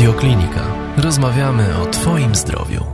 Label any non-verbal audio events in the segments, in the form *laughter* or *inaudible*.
Radioklinika. Rozmawiamy o Twoim zdrowiu.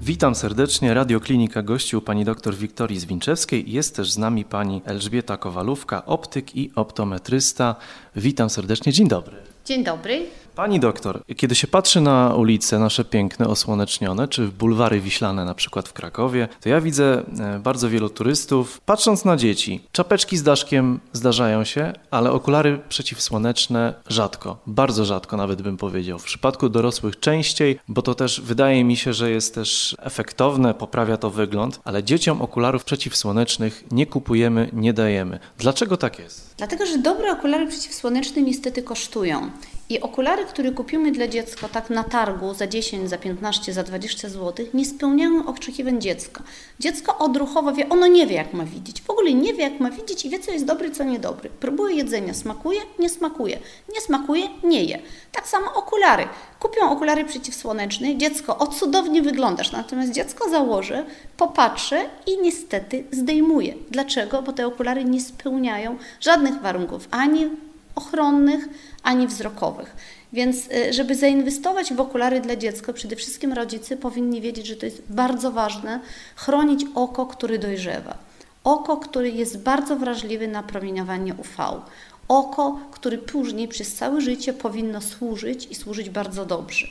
Witam serdecznie. Radioklinika gościu pani dr Wiktorii Zwinczewskiej. Jest też z nami pani Elżbieta Kowalówka, optyk i optometrysta. Witam serdecznie. Dzień dobry. Dzień dobry. Pani doktor, kiedy się patrzy na ulice nasze piękne, osłonecznione, czy bulwary wiślane na przykład w Krakowie, to ja widzę e, bardzo wielu turystów. Patrząc na dzieci, czapeczki z daszkiem zdarzają się, ale okulary przeciwsłoneczne rzadko, bardzo rzadko nawet bym powiedział. W przypadku dorosłych częściej, bo to też wydaje mi się, że jest też efektowne, poprawia to wygląd, ale dzieciom okularów przeciwsłonecznych nie kupujemy, nie dajemy. Dlaczego tak jest? Dlatego, że dobre okulary przeciwsłoneczne niestety kosztują. I okulary, które kupimy dla dziecka tak na targu za 10, za 15, za 20 zł, nie spełniają oczekiwań dziecka. Dziecko odruchowo wie, ono nie wie, jak ma widzieć. W ogóle nie wie, jak ma widzieć i wie, co jest dobre, co niedobry. Próbuje jedzenia, smakuje, nie smakuje. Nie smakuje, nie je. Tak samo okulary. Kupią okulary przeciwsłoneczne, dziecko, o cudownie wyglądasz, natomiast dziecko założy, popatrzy i niestety zdejmuje. Dlaczego? Bo te okulary nie spełniają żadnych warunków, ani ochronnych, ani wzrokowych. Więc, y, żeby zainwestować w okulary dla dziecka, przede wszystkim rodzice powinni wiedzieć, że to jest bardzo ważne chronić oko, które dojrzewa. Oko, które jest bardzo wrażliwe na promieniowanie UV. Oko, które później przez całe życie powinno służyć i służyć bardzo dobrze.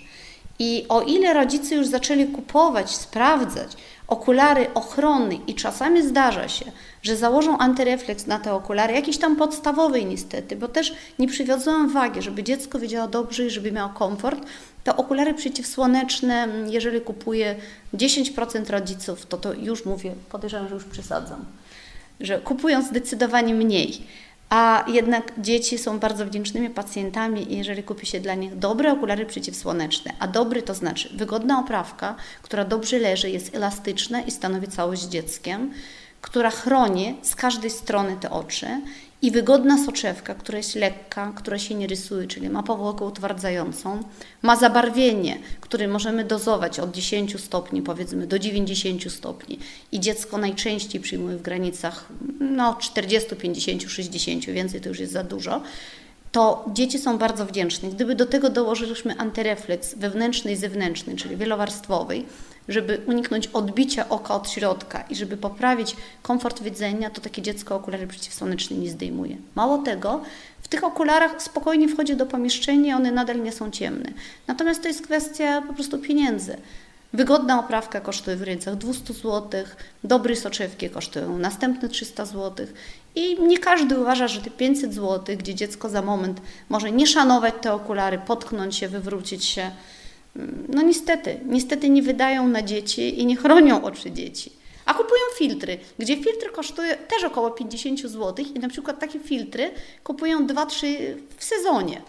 I o ile rodzice już zaczęli kupować, sprawdzać okulary ochronne i czasami zdarza się, że założą antyrefleks na te okulary, jakiś tam podstawowy niestety, bo też nie przywiązują wagi, żeby dziecko widziało dobrze i żeby miało komfort, to okulary przeciwsłoneczne, jeżeli kupuje 10% rodziców, to to już mówię, podejrzewam, że już przesadzam, że kupują zdecydowanie mniej a jednak dzieci są bardzo wdzięcznymi pacjentami jeżeli kupi się dla nich dobre okulary przeciwsłoneczne, a dobry to znaczy wygodna oprawka, która dobrze leży, jest elastyczna i stanowi całość dzieckiem, która chroni z każdej strony te oczy i wygodna soczewka, która jest lekka, która się nie rysuje, czyli ma powłokę utwardzającą, ma zabarwienie, które możemy dozować od 10 stopni powiedzmy do 90 stopni i dziecko najczęściej przyjmuje w granicach no 40, 50, 60, więcej to już jest za dużo, to dzieci są bardzo wdzięczne. Gdyby do tego dołożyliśmy antyrefleks wewnętrzny i zewnętrzny, czyli wielowarstwowy, żeby uniknąć odbicia oka od środka i żeby poprawić komfort widzenia, to takie dziecko okulary przeciwsłoneczne nie zdejmuje. Mało tego, w tych okularach spokojnie wchodzi do pomieszczenia, one nadal nie są ciemne. Natomiast to jest kwestia po prostu pieniędzy. Wygodna oprawka kosztuje w granicach 200 zł, dobre soczewki kosztują następne 300 zł i nie każdy uważa, że te 500 zł, gdzie dziecko za moment może nie szanować te okulary, potknąć się, wywrócić się, no niestety, niestety nie wydają na dzieci i nie chronią oczy dzieci. A kupują filtry, gdzie filtr kosztuje też około 50 zł i na przykład takie filtry kupują 2-3 w sezonie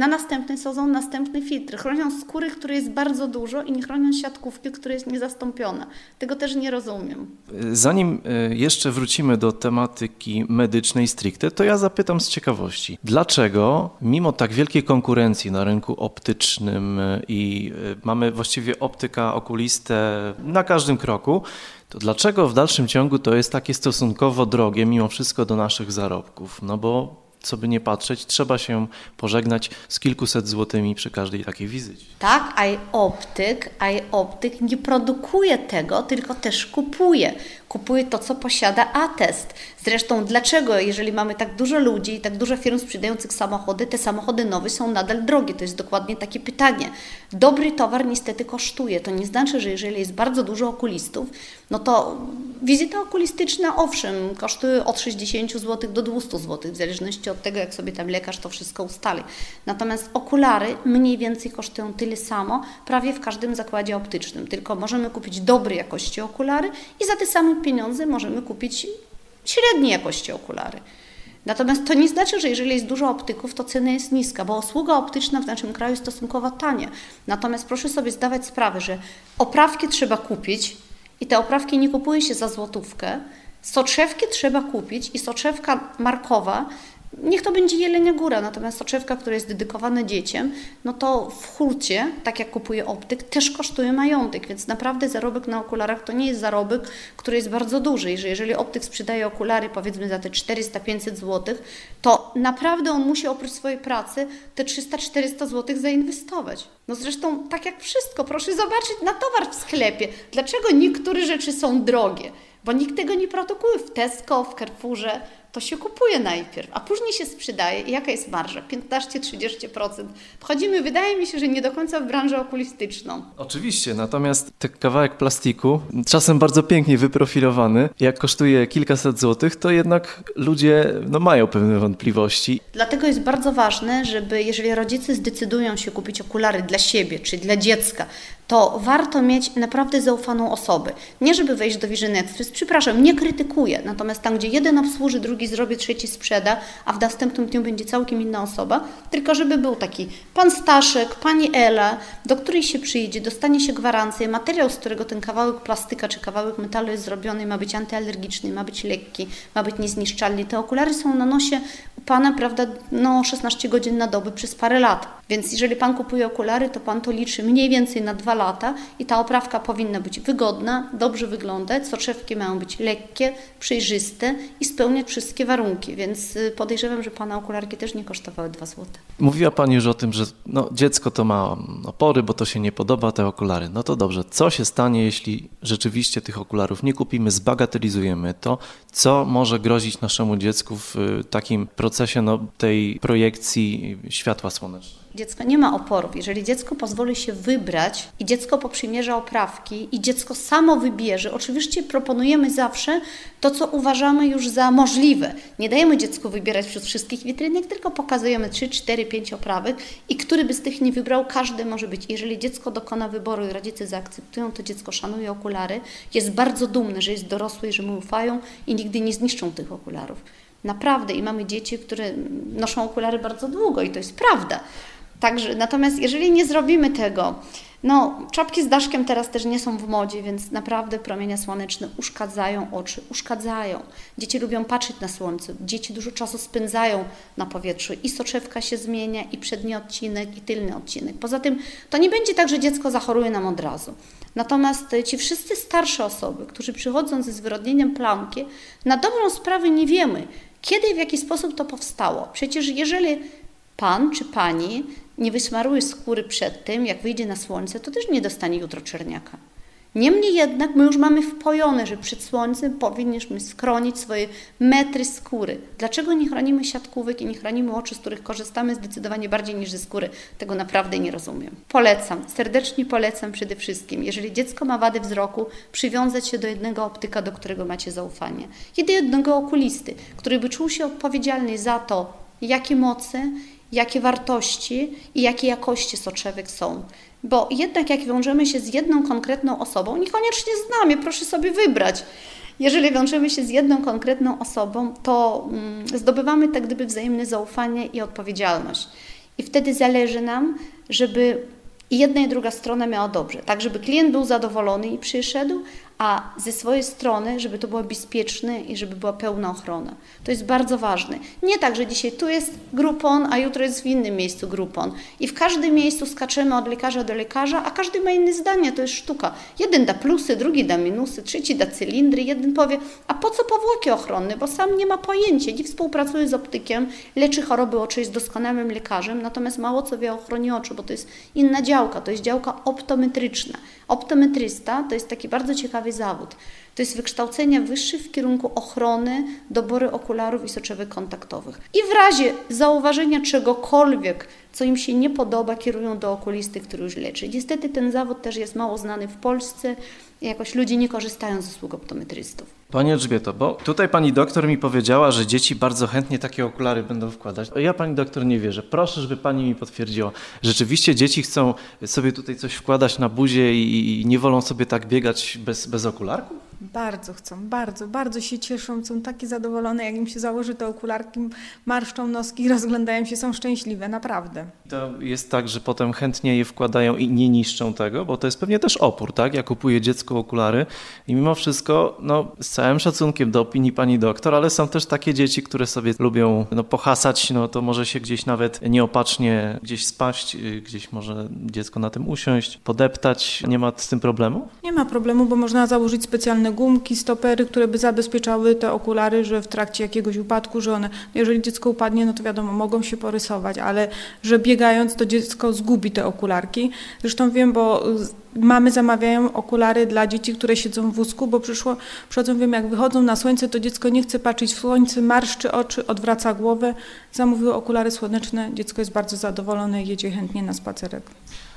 na następny sezon następny filtr. Chronią skóry, które jest bardzo dużo i nie chronią siatkówki, która jest niezastąpiona. Tego też nie rozumiem. Zanim e, jeszcze wrócimy do tematyki medycznej stricte, to ja zapytam z ciekawości. Dlaczego mimo tak wielkiej konkurencji na rynku optycznym e, i e, mamy właściwie optyka, okulistę na każdym kroku, to dlaczego w dalszym ciągu to jest takie stosunkowo drogie mimo wszystko do naszych zarobków? No bo co by nie patrzeć, trzeba się pożegnać z kilkuset złotymi przy każdej takiej wizycie. Tak, optyk, optyk nie produkuje tego, tylko też kupuje. Kupuje to, co posiada atest. Zresztą dlaczego, jeżeli mamy tak dużo ludzi i tak dużo firm sprzedających samochody, te samochody nowe są nadal drogie? To jest dokładnie takie pytanie. Dobry towar niestety kosztuje. To nie znaczy, że jeżeli jest bardzo dużo okulistów, no to wizyta okulistyczna, owszem, kosztuje od 60 zł do 200 zł, w zależności od tego, jak sobie tam lekarz to wszystko ustali. Natomiast okulary mniej więcej kosztują tyle samo, prawie w każdym zakładzie optycznym. Tylko możemy kupić dobrej jakości okulary i za te same pieniądze możemy kupić średniej jakości okulary. Natomiast to nie znaczy, że jeżeli jest dużo optyków, to cena jest niska, bo usługa optyczna w naszym kraju jest stosunkowo tania. Natomiast proszę sobie zdawać sprawę, że oprawki trzeba kupić i te oprawki nie kupuje się za złotówkę. Soczewki trzeba kupić i soczewka markowa niech to będzie Jelenia Góra, natomiast soczewka, która jest dedykowana dzieciom, no to w hurcie, tak jak kupuje optyk, też kosztuje majątek, więc naprawdę zarobek na okularach to nie jest zarobek, który jest bardzo duży. Że jeżeli optyk sprzedaje okulary powiedzmy za te 400-500 zł, to naprawdę on musi oprócz swojej pracy te 300-400 zł zainwestować. No zresztą tak jak wszystko, proszę zobaczyć na towar w sklepie. Dlaczego niektóre rzeczy są drogie? Bo nikt tego nie produkuje w Tesco, w Carrefourze, to się kupuje najpierw, a później się sprzedaje. I jaka jest marża? 15-30%. Wchodzimy, wydaje mi się, że nie do końca w branżę okulistyczną. Oczywiście, natomiast ten kawałek plastiku, czasem bardzo pięknie wyprofilowany, jak kosztuje kilkaset złotych, to jednak ludzie no, mają pewne wątpliwości. Dlatego jest bardzo ważne, żeby jeżeli rodzice zdecydują się kupić okulary dla siebie czy dla dziecka, to warto mieć naprawdę zaufaną osobę. Nie żeby wejść do Vision Express, przepraszam, nie krytykuję, natomiast tam, gdzie jeden obsłuży, drugi zrobi, trzeci sprzeda, a w następnym dniu będzie całkiem inna osoba, tylko żeby był taki pan Staszek, pani Ela, do której się przyjdzie, dostanie się gwarancję, materiał, z którego ten kawałek plastyka czy kawałek metalu jest zrobiony, ma być antyalergiczny, ma być lekki, ma być niezniszczalny. Te okulary są na nosie u pana, prawda, no 16 godzin na dobę przez parę lat. Więc jeżeli pan kupuje okulary, to pan to liczy mniej więcej na dwa lata i ta oprawka powinna być wygodna, dobrze wyglądać, soczewki mają być lekkie, przejrzyste i spełniać wszystkie warunki, więc y, podejrzewam, że Pana okularki też nie kosztowały 2 zł. Mówiła Pani już o tym, że no, dziecko to ma opory, bo to się nie podoba, te okulary. No to dobrze, co się stanie, jeśli rzeczywiście tych okularów nie kupimy, zbagatelizujemy to, co może grozić naszemu dziecku w y, takim procesie no, tej projekcji światła słonecznego? Dziecko nie ma oporów. Jeżeli dziecko pozwoli się wybrać i dziecko poprzymierza oprawki i dziecko samo wybierze, oczywiście proponujemy zawsze to, co uważamy już za możliwe. Nie dajemy dziecku wybierać wśród wszystkich witrynek, tylko pokazujemy 3, 4, 5 oprawek i który by z tych nie wybrał, każdy może być. Jeżeli dziecko dokona wyboru i rodzice zaakceptują, to dziecko szanuje okulary, jest bardzo dumne, że jest dorosłe i że mu ufają i nigdy nie zniszczą tych okularów. Naprawdę i mamy dzieci, które noszą okulary bardzo długo i to jest prawda. Także, natomiast jeżeli nie zrobimy tego, no, czapki z daszkiem teraz też nie są w modzie, więc naprawdę promienie słoneczne uszkadzają oczy, uszkadzają. Dzieci lubią patrzeć na słońce, dzieci dużo czasu spędzają na powietrzu i soczewka się zmienia, i przedni odcinek, i tylny odcinek. Poza tym to nie będzie tak, że dziecko zachoruje nam od razu. Natomiast ci wszyscy starsze osoby, którzy przychodzą ze zwyrodnieniem plamki, na dobrą sprawę nie wiemy, kiedy i w jaki sposób to powstało. Przecież jeżeli pan czy pani nie wysmaruje skóry przed tym, jak wyjdzie na słońce, to też nie dostanie jutro czerniaka. Niemniej jednak my już mamy wpojone, że przed słońcem powinniśmy skronić swoje metry skóry. Dlaczego nie chronimy siatkówek i nie chronimy oczu, z których korzystamy zdecydowanie bardziej niż ze skóry? Tego naprawdę nie rozumiem. Polecam, serdecznie polecam przede wszystkim, jeżeli dziecko ma wady wzroku, przywiązać się do jednego optyka, do którego macie zaufanie. I do jednego okulisty, który by czuł się odpowiedzialny za to, jakie moce jakie wartości i jakie jakości soczewek są. Bo jednak jak wiążemy się z jedną konkretną osobą, niekoniecznie z nami, proszę sobie wybrać. Jeżeli wiążemy się z jedną konkretną osobą, to mm, zdobywamy tak gdyby wzajemne zaufanie i odpowiedzialność. I wtedy zależy nam, żeby jedna i druga strona miała dobrze, tak żeby klient był zadowolony i przyszedł, a ze swojej strony, żeby to było bezpieczne i żeby była pełna ochrona. To jest bardzo ważne. Nie tak, że dzisiaj tu jest grupon, a jutro jest w innym miejscu grupon. I w każdym miejscu skaczemy od lekarza do lekarza, a każdy ma inne zdanie, to jest sztuka. Jeden da plusy, drugi da minusy, trzeci da cylindry, jeden powie, a po co powłoki ochronne, bo sam nie ma pojęcia, nie współpracuje z optykiem, leczy choroby oczu, jest doskonałym lekarzem, natomiast mało co wie o ochronie oczu, bo to jest inna działka, to jest działka optometryczna. Optometrysta to jest taki bardzo ciekawy zawód. To jest wykształcenie wyższe w kierunku ochrony, dobory okularów i soczewek kontaktowych. I w razie zauważenia czegokolwiek, co im się nie podoba, kierują do okulisty, który już leczy. Niestety ten zawód też jest mało znany w Polsce jakoś ludzie nie korzystają z usług optometrystów. Pani Elżbieto, bo tutaj pani doktor mi powiedziała, że dzieci bardzo chętnie takie okulary będą wkładać. Ja pani doktor nie wierzę. Proszę, żeby pani mi potwierdziła. Rzeczywiście dzieci chcą sobie tutaj coś wkładać na buzię i nie wolą sobie tak biegać bez, bez okularków? Bardzo chcą, bardzo, bardzo się cieszą, są takie zadowolone, jak im się założy te okularki, marszczą noski, rozglądają się, są szczęśliwe, naprawdę. To jest tak, że potem chętnie je wkładają i nie niszczą tego, bo to jest pewnie też opór, tak? Ja kupuję dziecku okulary i mimo wszystko, no z całym szacunkiem do opinii pani doktor, ale są też takie dzieci, które sobie lubią no, pohasać, no to może się gdzieś nawet nieopatrznie gdzieś spaść, gdzieś może dziecko na tym usiąść, podeptać. Nie ma z tym problemu? Nie ma problemu, bo można założyć specjalne gumki, stopery, które by zabezpieczały te okulary, że w trakcie jakiegoś upadku, że one, jeżeli dziecko upadnie, no to wiadomo, mogą się porysować, ale że biegając, to dziecko zgubi te okularki. Zresztą wiem, bo mamy zamawiają okulary dla dzieci, które siedzą w wózku, bo przyszło, przychodzą, wiem, jak wychodzą na słońce, to dziecko nie chce patrzeć w słońce, marszczy oczy, odwraca głowę. Zamówiło okulary słoneczne, dziecko jest bardzo zadowolone jedzie chętnie na spacerek.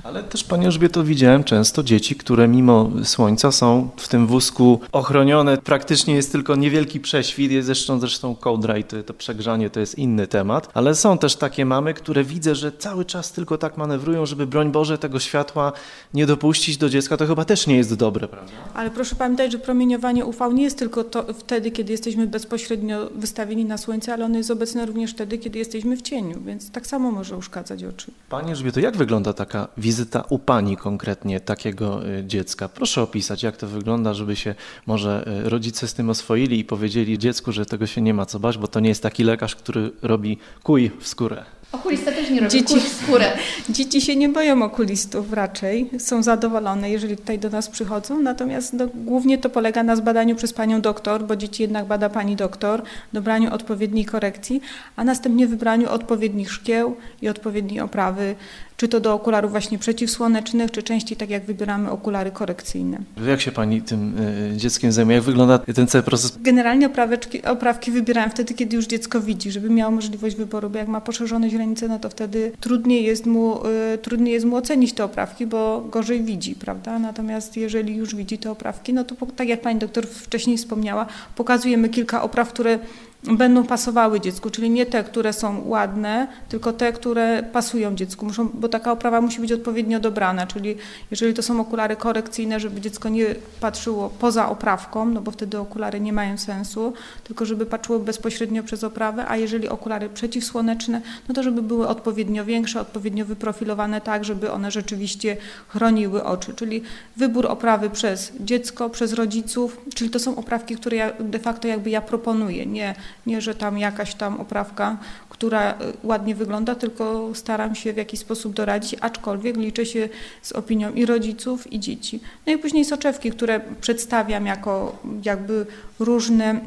Ale też, Panie Elżbieto, widziałem często dzieci, które mimo słońca są w tym wózku ochronione. Praktycznie jest tylko niewielki prześwit, jest zresztą, zresztą kołdra i to, to przegrzanie to jest inny temat. Ale są też takie mamy, które widzę, że cały czas tylko tak manewrują, żeby broń Boże tego światła nie dopuścić do dziecka. To chyba też nie jest dobre, prawda? Ale proszę pamiętać, że promieniowanie UV nie jest tylko to wtedy, kiedy jesteśmy bezpośrednio wystawieni na słońce, ale ono jest obecne również wtedy, kiedy jesteśmy w cieniu, więc tak samo może uszkadzać oczy. Panie Elżbieto, jak wygląda taka wizyta wizyta u Pani konkretnie takiego y, dziecka. Proszę opisać, jak to wygląda, żeby się może y, rodzice z tym oswoili i powiedzieli dziecku, że tego się nie ma co bać, bo to nie jest taki lekarz, który robi kuj w skórę. Okulista też nie robi dzieci, w skórę. Dzieci się nie boją okulistów raczej, są zadowolone, jeżeli tutaj do nas przychodzą, natomiast no, głównie to polega na zbadaniu przez panią doktor, bo dzieci jednak bada pani doktor, dobraniu odpowiedniej korekcji, a następnie wybraniu odpowiednich szkieł i odpowiedniej oprawy czy to do okularów właśnie przeciwsłonecznych, czy częściej tak jak wybieramy okulary korekcyjne. Jak się Pani tym y, dzieckiem zajmuje? Jak wygląda ten cały proces? Generalnie opraweczki, oprawki wybierałem wtedy, kiedy już dziecko widzi, żeby miało możliwość wyboru, bo jak ma poszerzone źrenice, no to wtedy trudniej jest mu, y, trudniej jest mu ocenić te oprawki, bo gorzej widzi, prawda? Natomiast jeżeli już widzi te oprawki, no to tak jak Pani doktor wcześniej wspomniała, pokazujemy kilka opraw, które będą pasowały dziecku, czyli nie te, które są ładne, tylko te, które pasują dziecku, Muszą, bo taka oprawa musi być odpowiednio dobrana, czyli jeżeli to są okulary korekcyjne, żeby dziecko nie patrzyło poza oprawką, no bo wtedy okulary nie mają sensu, tylko żeby patrzyło bezpośrednio przez oprawę, a jeżeli okulary przeciwsłoneczne, no to żeby były odpowiednio większe, odpowiednio wyprofilowane tak, żeby one rzeczywiście chroniły oczy, czyli wybór oprawy przez dziecko, przez rodziców, czyli to są oprawki, które ja de facto jakby ja proponuję, nie nie, że tam jakaś tam oprawka, która y, ładnie wygląda, tylko staram się w jakiś sposób doradzić, aczkolwiek liczę się z opinią i rodziców, i dzieci. No i później soczewki, które przedstawiam jako jakby różne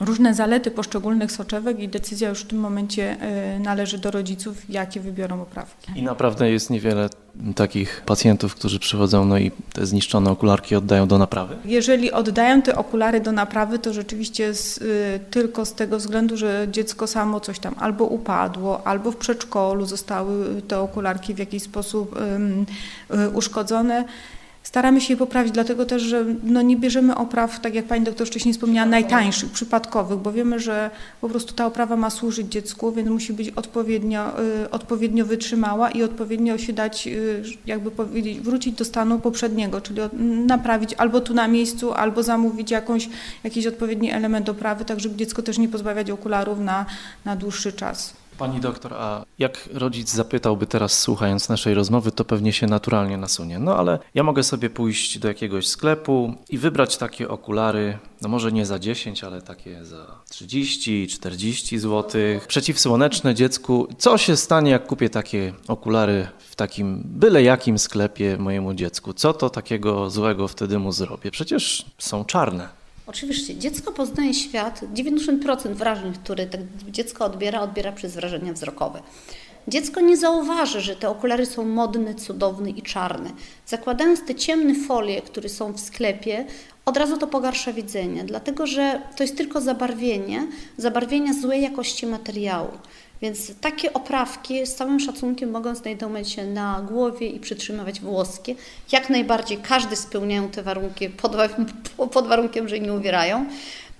różne zalety poszczególnych soczewek i decyzja już w tym momencie y, należy do rodziców, jakie wybiorą oprawki. I naprawdę jest niewiele takich pacjentów, którzy przychodzą no i te zniszczone okularki oddają do naprawy? Jeżeli oddają te okulary do naprawy, to rzeczywiście z, y, tylko z tego względu, że dziecko samo coś tam albo upadło, albo w przedszkolu zostały te okularki w jakiś sposób y, uszkodzone. Staramy się je poprawić, dlatego też, że no nie bierzemy opraw, tak jak Pani doktor wcześniej wspomniała, najtańszych, przypadkowych, bo wiemy, że po prostu ta oprawa ma służyć dziecku, więc musi być odpowiednio, y, odpowiednio wytrzymała i odpowiednio się dać, y, jakby powiedzieć, wrócić do stanu poprzedniego, czyli naprawić albo tu na miejscu, albo zamówić jakąś, jakiś odpowiedni element oprawy, tak żeby dziecko też nie pozbawiać okularów na, na dłuższy czas. Pani doktor, a jak rodzic zapytałby teraz, słuchając naszej rozmowy, to pewnie się naturalnie nasunie. No ale ja mogę sobie pójść do jakiegoś sklepu i wybrać takie okulary, no może nie za 10, ale takie za 30, 40 zł. Przeciwsłoneczne dziecku. Co się stanie, jak kupię takie okulary w takim byle jakim sklepie mojemu dziecku? Co to takiego złego wtedy mu zrobię? Przecież są czarne. Oczywiście, dziecko poznaje świat, 90% wrażeń, które tak dziecko odbiera, odbiera przez wrażenia wzrokowe. Dziecko nie zauważy, że te okulary są modne, cudowne i czarne. Zakładając te ciemne folie, które są w sklepie, od razu to pogarsza widzenie, dlatego że to jest tylko zabarwienie, zabarwienia złej jakości materiału. Więc takie oprawki z całym szacunkiem mogą znajdować się na głowie i przytrzymywać włoskie. Jak najbardziej każdy spełniają te warunki pod, *laughs* pod warunkiem, że nie uwierają.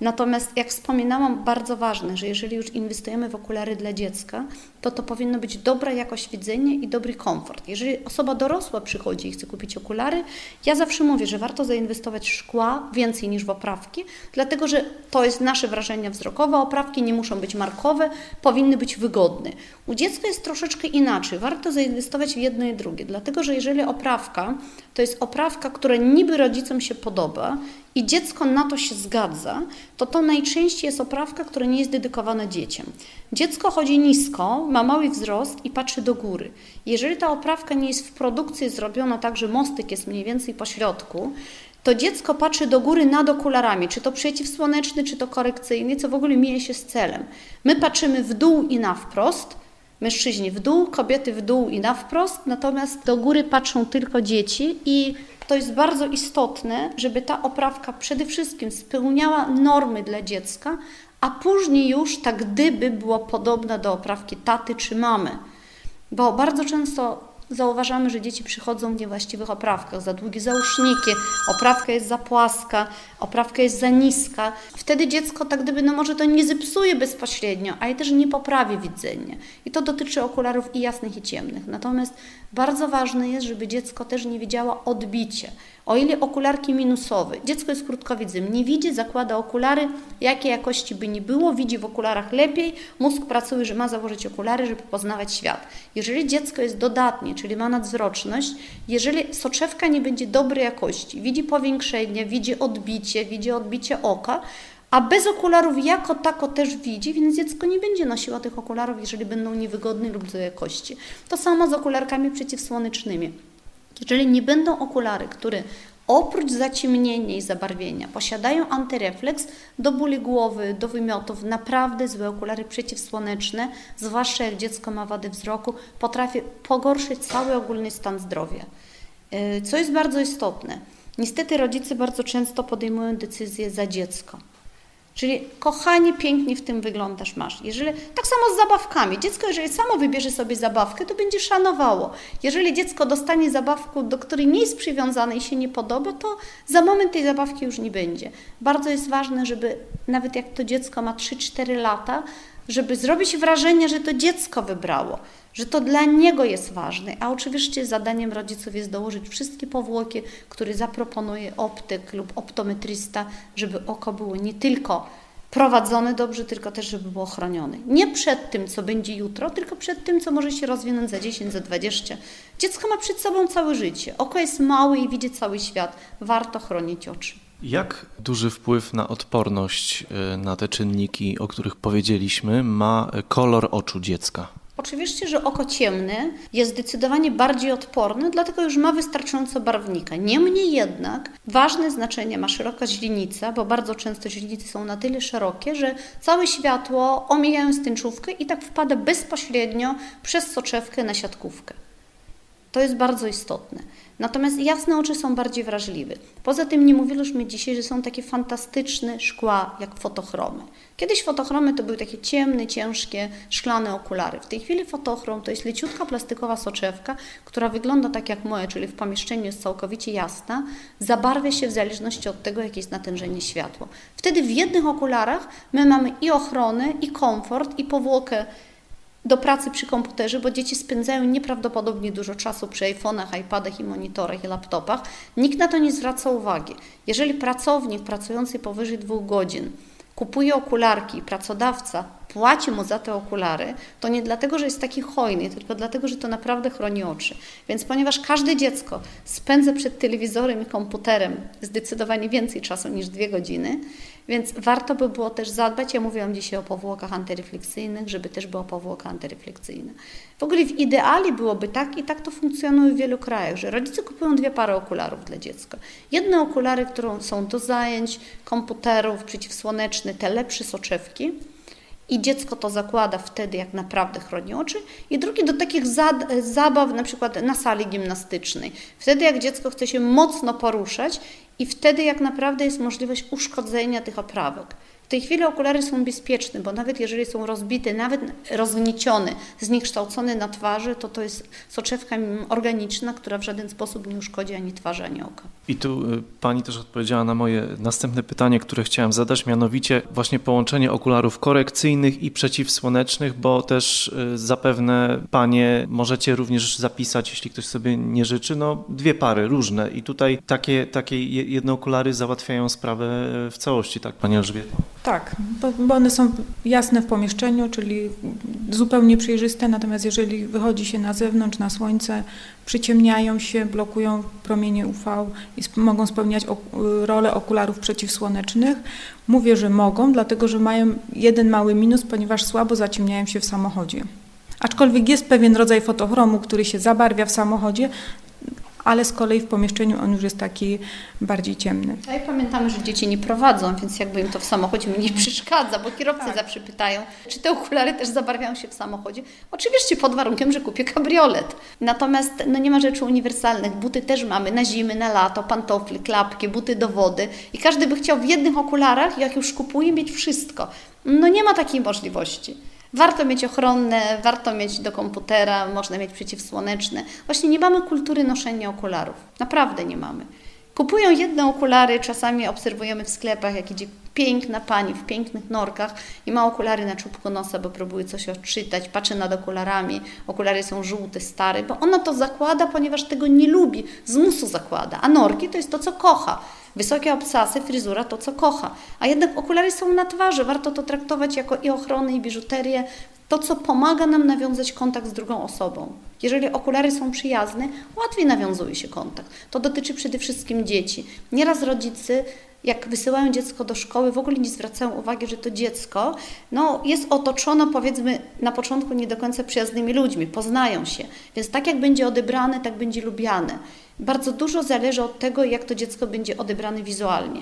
Natomiast jak wspominałam, bardzo ważne, że jeżeli już inwestujemy w okulary dla dziecka, to to powinno być dobra jakość widzenia i dobry komfort. Jeżeli osoba dorosła przychodzi i chce kupić okulary, ja zawsze mówię, że warto zainwestować w szkła więcej niż w oprawki, dlatego że to jest nasze wrażenie wzrokowe. Oprawki nie muszą być markowe, powinny być wygodne. U dziecka jest troszeczkę inaczej. Warto zainwestować w jedno i drugie, dlatego że jeżeli oprawka to jest oprawka, która niby rodzicom się podoba, i dziecko na to się zgadza, to to najczęściej jest oprawka, która nie jest dedykowana dzieciom. Dziecko chodzi nisko, ma mały wzrost i patrzy do góry. Jeżeli ta oprawka nie jest w produkcji zrobiona tak, że mostek jest mniej więcej po środku, to dziecko patrzy do góry nad okularami, czy to przeciwsłoneczny, czy to korekcyjny, co w ogóle mija się z celem. My patrzymy w dół i na wprost, mężczyźni w dół, kobiety w dół i na wprost, natomiast do góry patrzą tylko dzieci i to jest bardzo istotne, żeby ta oprawka przede wszystkim spełniała normy dla dziecka, a później już tak gdyby była podobna do oprawki taty czy mamy. Bo bardzo często zauważamy, że dzieci przychodzą w niewłaściwych oprawkach, za długie załóżniki, oprawka jest za płaska, oprawka jest za niska. Wtedy dziecko tak gdyby, no może to nie zepsuje bezpośrednio, ale też nie poprawi widzenia. I to dotyczy okularów i jasnych i ciemnych. Natomiast bardzo ważne jest, żeby dziecko też nie widziało odbicie. O ile okularki minusowe, dziecko jest krótkowidzem, nie widzi, zakłada okulary, jakiej jakości by nie było, widzi w okularach lepiej, mózg pracuje, że ma założyć okulary, żeby poznawać świat. Jeżeli dziecko jest dodatnie, czyli ma nadzwroczność, jeżeli soczewka nie będzie dobrej jakości, widzi powiększenie, widzi odbicie, widzi odbicie oka, a bez okularów jako tako też widzi, więc dziecko nie będzie nosiło tych okularów, jeżeli będą niewygodne lub złej jakości. To samo z okularkami przeciwsłonecznymi. Jeżeli nie będą okulary, które oprócz zaciemnienia i zabarwienia posiadają antyrefleks do bóli głowy, do wymiotów, naprawdę złe okulary przeciwsłoneczne, zwłaszcza jak dziecko ma wady wzroku, potrafi pogorszyć cały ogólny stan zdrowia. Y, co jest bardzo istotne, niestety rodzice bardzo często podejmują decyzje za dziecko. Czyli kochanie, pięknie w tym wyglądasz, masz. Jeżeli, tak samo z zabawkami. Dziecko, jeżeli samo wybierze sobie zabawkę, to będzie szanowało. Jeżeli dziecko dostanie zabawkę, do której nie jest przywiązane i się nie podoba, to za moment tej zabawki już nie będzie. Bardzo jest ważne, żeby nawet jak to dziecko ma 3-4 lata, żeby zrobić wrażenie, że to dziecko wybrało że to dla niego jest ważne, a oczywiście zadaniem rodziców jest dołożyć wszystkie powłoki, które zaproponuje optyk lub optometrysta, żeby oko było nie tylko prowadzone dobrze, tylko też, żeby było chronione. Nie przed tym, co będzie jutro, tylko przed tym, co może się rozwinąć za 10, za 20. Dziecko ma przed sobą całe życie. Oko jest małe i widzi cały świat. Warto chronić oczy. Jak duży wpływ na odporność y, na te czynniki, o których powiedzieliśmy, ma kolor oczu dziecka? Oczywiście, że oko ciemne jest zdecydowanie bardziej odporne, dlatego już ma wystarczająco barwnika. Niemniej jednak ważne znaczenie ma szeroka źrenica, bo bardzo często źrenice są na tyle szerokie, że całe światło omijając tęczówkę i tak wpada bezpośrednio przez soczewkę na siatkówkę. To jest bardzo istotne. Natomiast jasne oczy są bardziej wrażliwe. Poza tym nie mówiliśmy dzisiaj, że są takie fantastyczne szkła jak fotochromy. Kiedyś fotochromy to były takie ciemne, ciężkie, szklane okulary. W tej chwili fotochrom to jest leciutka plastikowa soczewka, która wygląda tak jak moje, czyli w pomieszczeniu jest całkowicie jasna, zabarwia się w zależności od tego, jakie jest natężenie światła. Wtedy w jednych okularach my mamy i ochronę, i komfort, i powłokę do pracy przy komputerze, bo dzieci spędzają nieprawdopodobnie dużo czasu przy iPhone'ach, iPadach i monitorach i laptopach. Nikt na to nie zwraca uwagi. Jeżeli pracownik pracujący powyżej dwóch godzin kupuje okularki, pracodawca płaci mu za te okulary, to nie dlatego, że jest taki hojny, tylko dlatego, że to naprawdę chroni oczy. Więc ponieważ każde dziecko spędza przed telewizorem i komputerem zdecydowanie więcej czasu niż dwie godziny, więc warto by było też zadbać, ja mówiłam dzisiaj o powłokach antyrefleksyjnych, żeby też była powłoka antyrefleksyjna. W ogóle w idealnie byłoby tak i tak to funkcjonuje w wielu krajach, że rodzice kupują dwie pary okularów dla dziecka. Jedne okulary, które są do zajęć, komputerów, przeciwsłoneczne, te lepsze soczewki, i dziecko to zakłada wtedy, jak naprawdę chroni oczy, i drugi do takich zabaw, na przykład na sali gimnastycznej. Wtedy, jak dziecko chce się mocno poruszać i wtedy jak naprawdę jest możliwość uszkodzenia tych oprawek. Tej chwili okulary są bezpieczne, bo nawet jeżeli są rozbite, nawet rozgniecione, zniekształcone na twarzy, to to jest soczewka organiczna, która w żaden sposób nie uszkodzi ani twarzy, ani oka. I tu y, pani też odpowiedziała na moje następne pytanie, które chciałem zadać, mianowicie właśnie połączenie okularów korekcyjnych i przeciwsłonecznych, bo też y, zapewne panie możecie również zapisać, jeśli ktoś sobie nie życzy, no dwie pary różne i tutaj takie, takie jedne okulary załatwiają sprawę w całości, tak pani Elżbieto? Tak, bo, bo, one są jasne w pomieszczeniu, czyli zupełnie przejrzyste, natomiast jeżeli wychodzi się na zewnątrz, na słońce, przyciemniają się, blokują promienie UV i mogą spełniać ok rolę okularów przeciwsłonecznych. Mówię, że mogą, dlatego że mają jeden mały minus, ponieważ słabo zaciemniają się w samochodzie. Aczkolwiek jest pewien rodzaj fotochromu, który się zabarwia w samochodzie, ale z kolei w pomieszczeniu on już jest taki bardziej ciemny. A i pamiętamy, że dzieci nie prowadzą, więc jakby im to w samochodzie nie przeszkadza, bo kierowcy tak. zawsze pytają, czy te okulary też zabarwiają się w samochodzie. Oczywiście pod warunkiem, że kupię kabriolet. Natomiast no nie ma rzeczy uniwersalnych. Buty też mamy na zimę, na lato, pantofle, klapki, buty do wody i każdy by chciał w jednych okularach, jak już kupuje, mieć wszystko. No nie ma takiej możliwości. Warto mieć ochronne, warto mieć do komputera, można mieć przeciwsłoneczne. Właśnie nie mamy kultury noszenia okularów. Naprawdę nie mamy. Kupują jedne okulary, czasami obserwujemy w sklepach, jak idzie piękna pani w pięknych norkach i ma okulary na czubku nosa, bo próbuje coś odczytać, patrzy nad okularami, okulary są żółte, stare, bo ona to zakłada, ponieważ tego nie lubi, z musu zakłada, a norki to jest to, co kocha. Wysokie obsasy, fryzura to, co kocha. A jednak okulary są na twarzy. Warto to traktować jako i ochronę, i biżuterię. To, co pomaga nam nawiązać kontakt z drugą osobą. Jeżeli okulary są przyjazne, łatwiej nawiązuje się kontakt. To dotyczy przede wszystkim dzieci. Nieraz rodzice jak wysyłają dziecko do szkoły, w ogóle nie zwracają uwagi, że to dziecko no, jest otoczone, powiedzmy, na początku nie do końca przyjaznymi ludźmi, poznają się. Więc tak jak będzie odebrane, tak będzie lubiane. Bardzo dużo zależy od tego, jak to dziecko będzie odebrane wizualnie.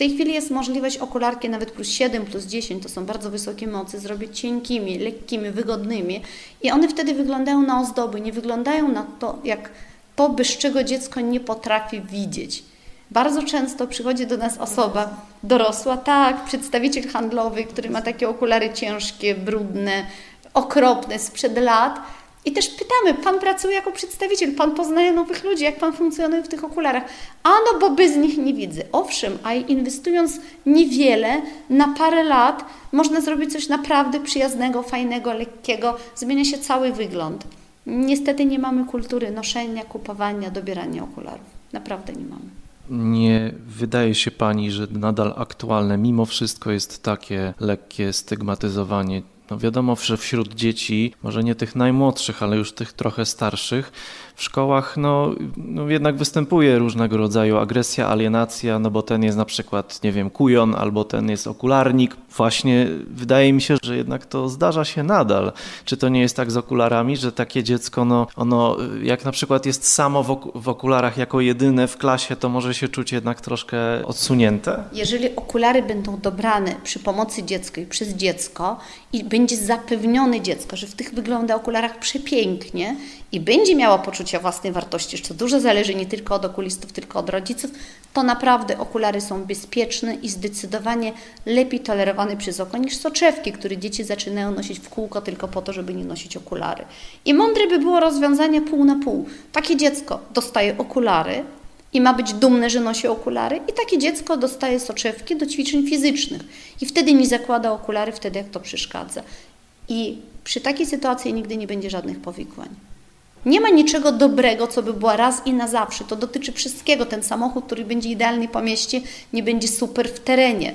Tej chwili jest możliwość okularki nawet plus 7, plus 10, to są bardzo wysokie mocy, zrobić cienkimi, lekkimi, wygodnymi i one wtedy wyglądają na ozdoby, nie wyglądają na to, jak to, bez czego dziecko nie potrafi widzieć. Bardzo często przychodzi do nas osoba dorosła, tak, przedstawiciel handlowy, który ma takie okulary ciężkie, brudne, okropne sprzed lat, i też pytamy, Pan pracuje jako przedstawiciel, Pan poznaje nowych ludzi, jak Pan funkcjonuje w tych okularach? A no, bo bez nich nie widzę. Owszem, a inwestując niewiele, na parę lat, można zrobić coś naprawdę przyjaznego, fajnego, lekkiego, zmienia się cały wygląd. Niestety nie mamy kultury noszenia, kupowania, dobierania okularów. Naprawdę nie mamy. Nie wydaje się Pani, że nadal aktualne mimo wszystko jest takie lekkie stygmatyzowanie no wiadomo, że wśród dzieci, może nie tych najmłodszych, ale już tych trochę starszych, w szkołach no, no jednak występuje różnego rodzaju agresja, alienacja, no bo ten jest na przykład, nie wiem, kujon, albo ten jest okularnik. Właśnie wydaje mi się, że jednak to zdarza się nadal. Czy to nie jest tak z okularami, że takie dziecko, no, ono jak na przykład jest samo w, ok w okularach jako jedyne w klasie, to może się czuć jednak troszkę odsunięte? Jeżeli okulary będą dobrane przy pomocy dziecka i przez dziecko i będzie zapewnione dziecko, że w tych wygląda okularach przepięknie i będzie miała poczucie własnej wartości, co dużo zależy nie tylko od okulistów, tylko od rodziców, to naprawdę okulary są bezpieczne i zdecydowanie lepiej tolerowane przez oko niż soczewki, które dzieci zaczynają nosić w kółko tylko po to, żeby nie nosić okulary. I mądre by było rozwiązanie pół na pół. Takie dziecko dostaje okulary, i ma być dumne, że nosi okulary, i takie dziecko dostaje soczewki do ćwiczeń fizycznych i wtedy nie zakłada okulary, wtedy jak to przeszkadza. I przy takiej sytuacji nigdy nie będzie żadnych powikłań. Nie ma niczego dobrego, co by była raz i na zawsze. To dotyczy wszystkiego. Ten samochód, który będzie idealny po mieście, nie będzie super w terenie.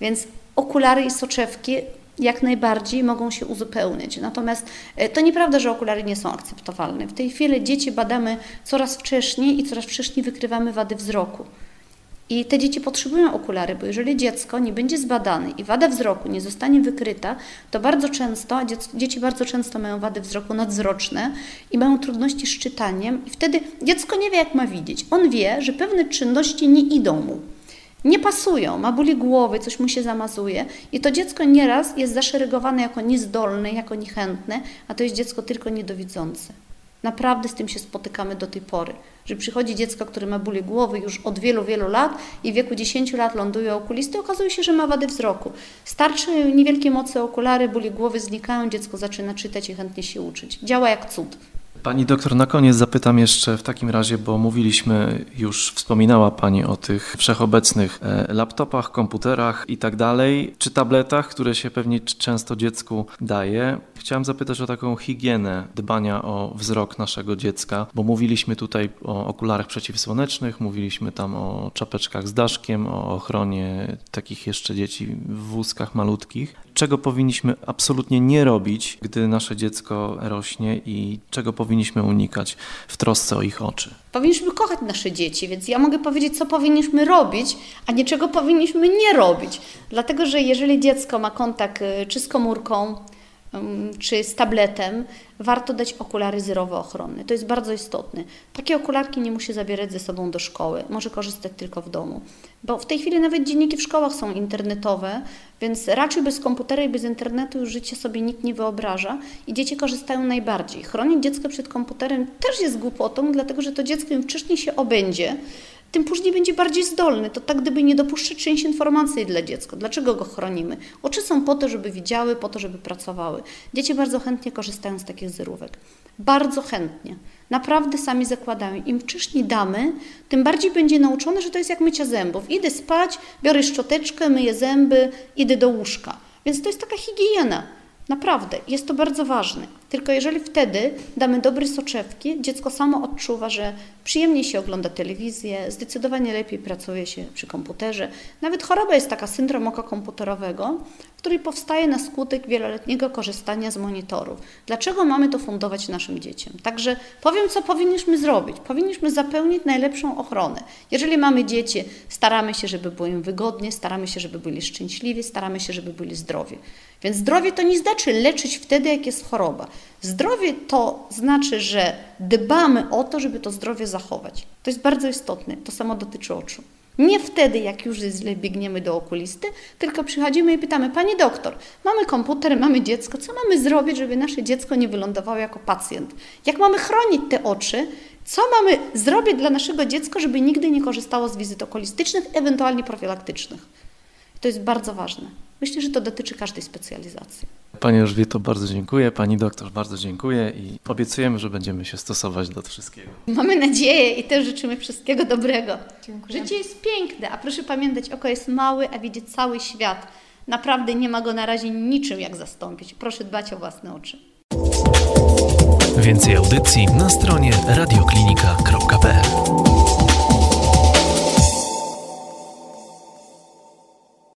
Więc okulary i soczewki jak najbardziej mogą się uzupełniać. Natomiast e, to nieprawda, że okulary nie są akceptowalne. W tej chwili dzieci badamy coraz wcześniej i coraz wcześniej wykrywamy wady wzroku. I te dzieci potrzebują okulary, bo jeżeli dziecko nie będzie zbadane i wada wzroku nie zostanie wykryta, to bardzo często, dzieci bardzo często mają wady wzroku nadzroczne i mają trudności z czytaniem i wtedy dziecko nie wie, jak ma widzieć. On wie, że pewne czynności nie idą mu, nie pasują, ma bóli głowy, coś mu się zamazuje i to dziecko nieraz jest zaszeregowane jako niezdolne, jako niechętne, a to jest dziecko tylko niedowidzące. Naprawdę z tym się spotykamy do tej pory. Że przychodzi dziecko, które ma bóle głowy już od wielu, wielu lat i w wieku 10 lat ląduje okulisty, okazuje się, że ma wady wzroku. Starczy niewielkie mocy okulary, bóle głowy znikają, dziecko zaczyna czytać i chętnie się uczyć. Działa jak cud. Pani doktor, na koniec zapytam jeszcze w takim razie, bo mówiliśmy, już wspominała Pani o tych wszechobecnych e, laptopach, komputerach i tak dalej, czy tabletach, które się pewnie często dziecku daje. Chciałem zapytać o taką higienę dbania o wzrok naszego dziecka, bo mówiliśmy tutaj o okularach przeciwsłonecznych, mówiliśmy tam o czapeczkach z daszkiem, o ochronie takich jeszcze dzieci w wózkach malutkich. Czego powinniśmy absolutnie nie robić, gdy nasze dziecko rośnie i czego powinniśmy unikać w trosce o ich oczy? Powinniśmy kochać nasze dzieci, więc ja mogę powiedzieć, co powinniśmy robić, a nie czego powinniśmy nie robić. Dlatego, że jeżeli dziecko ma kontakt y, czy z komórką, czy z tabletem, warto dać okulary zerowe ochronne. To jest bardzo istotne. Takie okularki nie musi zabierać ze sobą do szkoły, może korzystać tylko w domu. Bo w tej chwili nawet dzienniki w szkołach są internetowe, więc raczej bez komputera i bez internetu już życie sobie nikt nie wyobraża i dzieci korzystają najbardziej. Chronić dziecko przed komputerem też jest głupotą, dlatego że to dziecko im wcześniej się obędzie, tym później będzie bardziej zdolny. To tak gdyby nie dopuszczać część informacji dla dziecka. Dlaczego go chronimy? Oczy są po to, żeby widziały, po to, żeby pracowały. Dzieci bardzo chętnie korzystają z takich zerówek. Bardzo chętnie. Naprawdę sami zakładają. Im wcześniej damy, tym bardziej będzie nauczone, że to jest jak mycia zębów. Idę spać, biorę szczoteczkę, myję zęby, idę do łóżka. Więc to jest taka higiena. Naprawdę, jest to bardzo ważne. Tylko jeżeli wtedy damy dobre soczewki, dziecko samo odczuwa, że przyjemniej się ogląda telewizję, zdecydowanie lepiej pracuje się przy komputerze. Nawet choroba jest taka, syndrom oka komputerowego, który powstaje na skutek wieloletniego korzystania z monitorów. Dlaczego mamy to fundować naszym dzieciom? Także powiem, co powinniśmy zrobić. Powinniśmy zapełnić najlepszą ochronę. Jeżeli mamy dzieci, staramy się, żeby było im wygodnie, staramy się, żeby byli szczęśliwi, staramy się, żeby byli zdrowi. Więc zdrowie to nie znaczy leczyć wtedy, jak jest choroba. Zdrowie to znaczy, że dbamy o to, żeby to zdrowie zachować. To jest bardzo istotne. To samo dotyczy oczu. Nie wtedy, jak już źle, biegniemy do okulisty, tylko przychodzimy i pytamy, Pani doktor, mamy komputer, mamy dziecko, co mamy zrobić, żeby nasze dziecko nie wylądowało jako pacjent? Jak mamy chronić te oczy? Co mamy zrobić dla naszego dziecka, żeby nigdy nie korzystało z wizyt okulistycznych, ewentualnie profilaktycznych? To jest bardzo ważne. Myślę, że to dotyczy każdej specjalizacji. Pani Elżbieto, bardzo dziękuję. Pani doktor, bardzo dziękuję i obiecujemy, że będziemy się stosować do wszystkiego. Mamy nadzieję i też życzymy wszystkiego dobrego. Dziękuję. Życie jest piękne, a proszę pamiętać, oko jest małe, a widzi cały świat. Naprawdę nie ma go na razie niczym jak zastąpić. Proszę dbać o własne oczy. Więcej audycji na stronie radioklinika.pl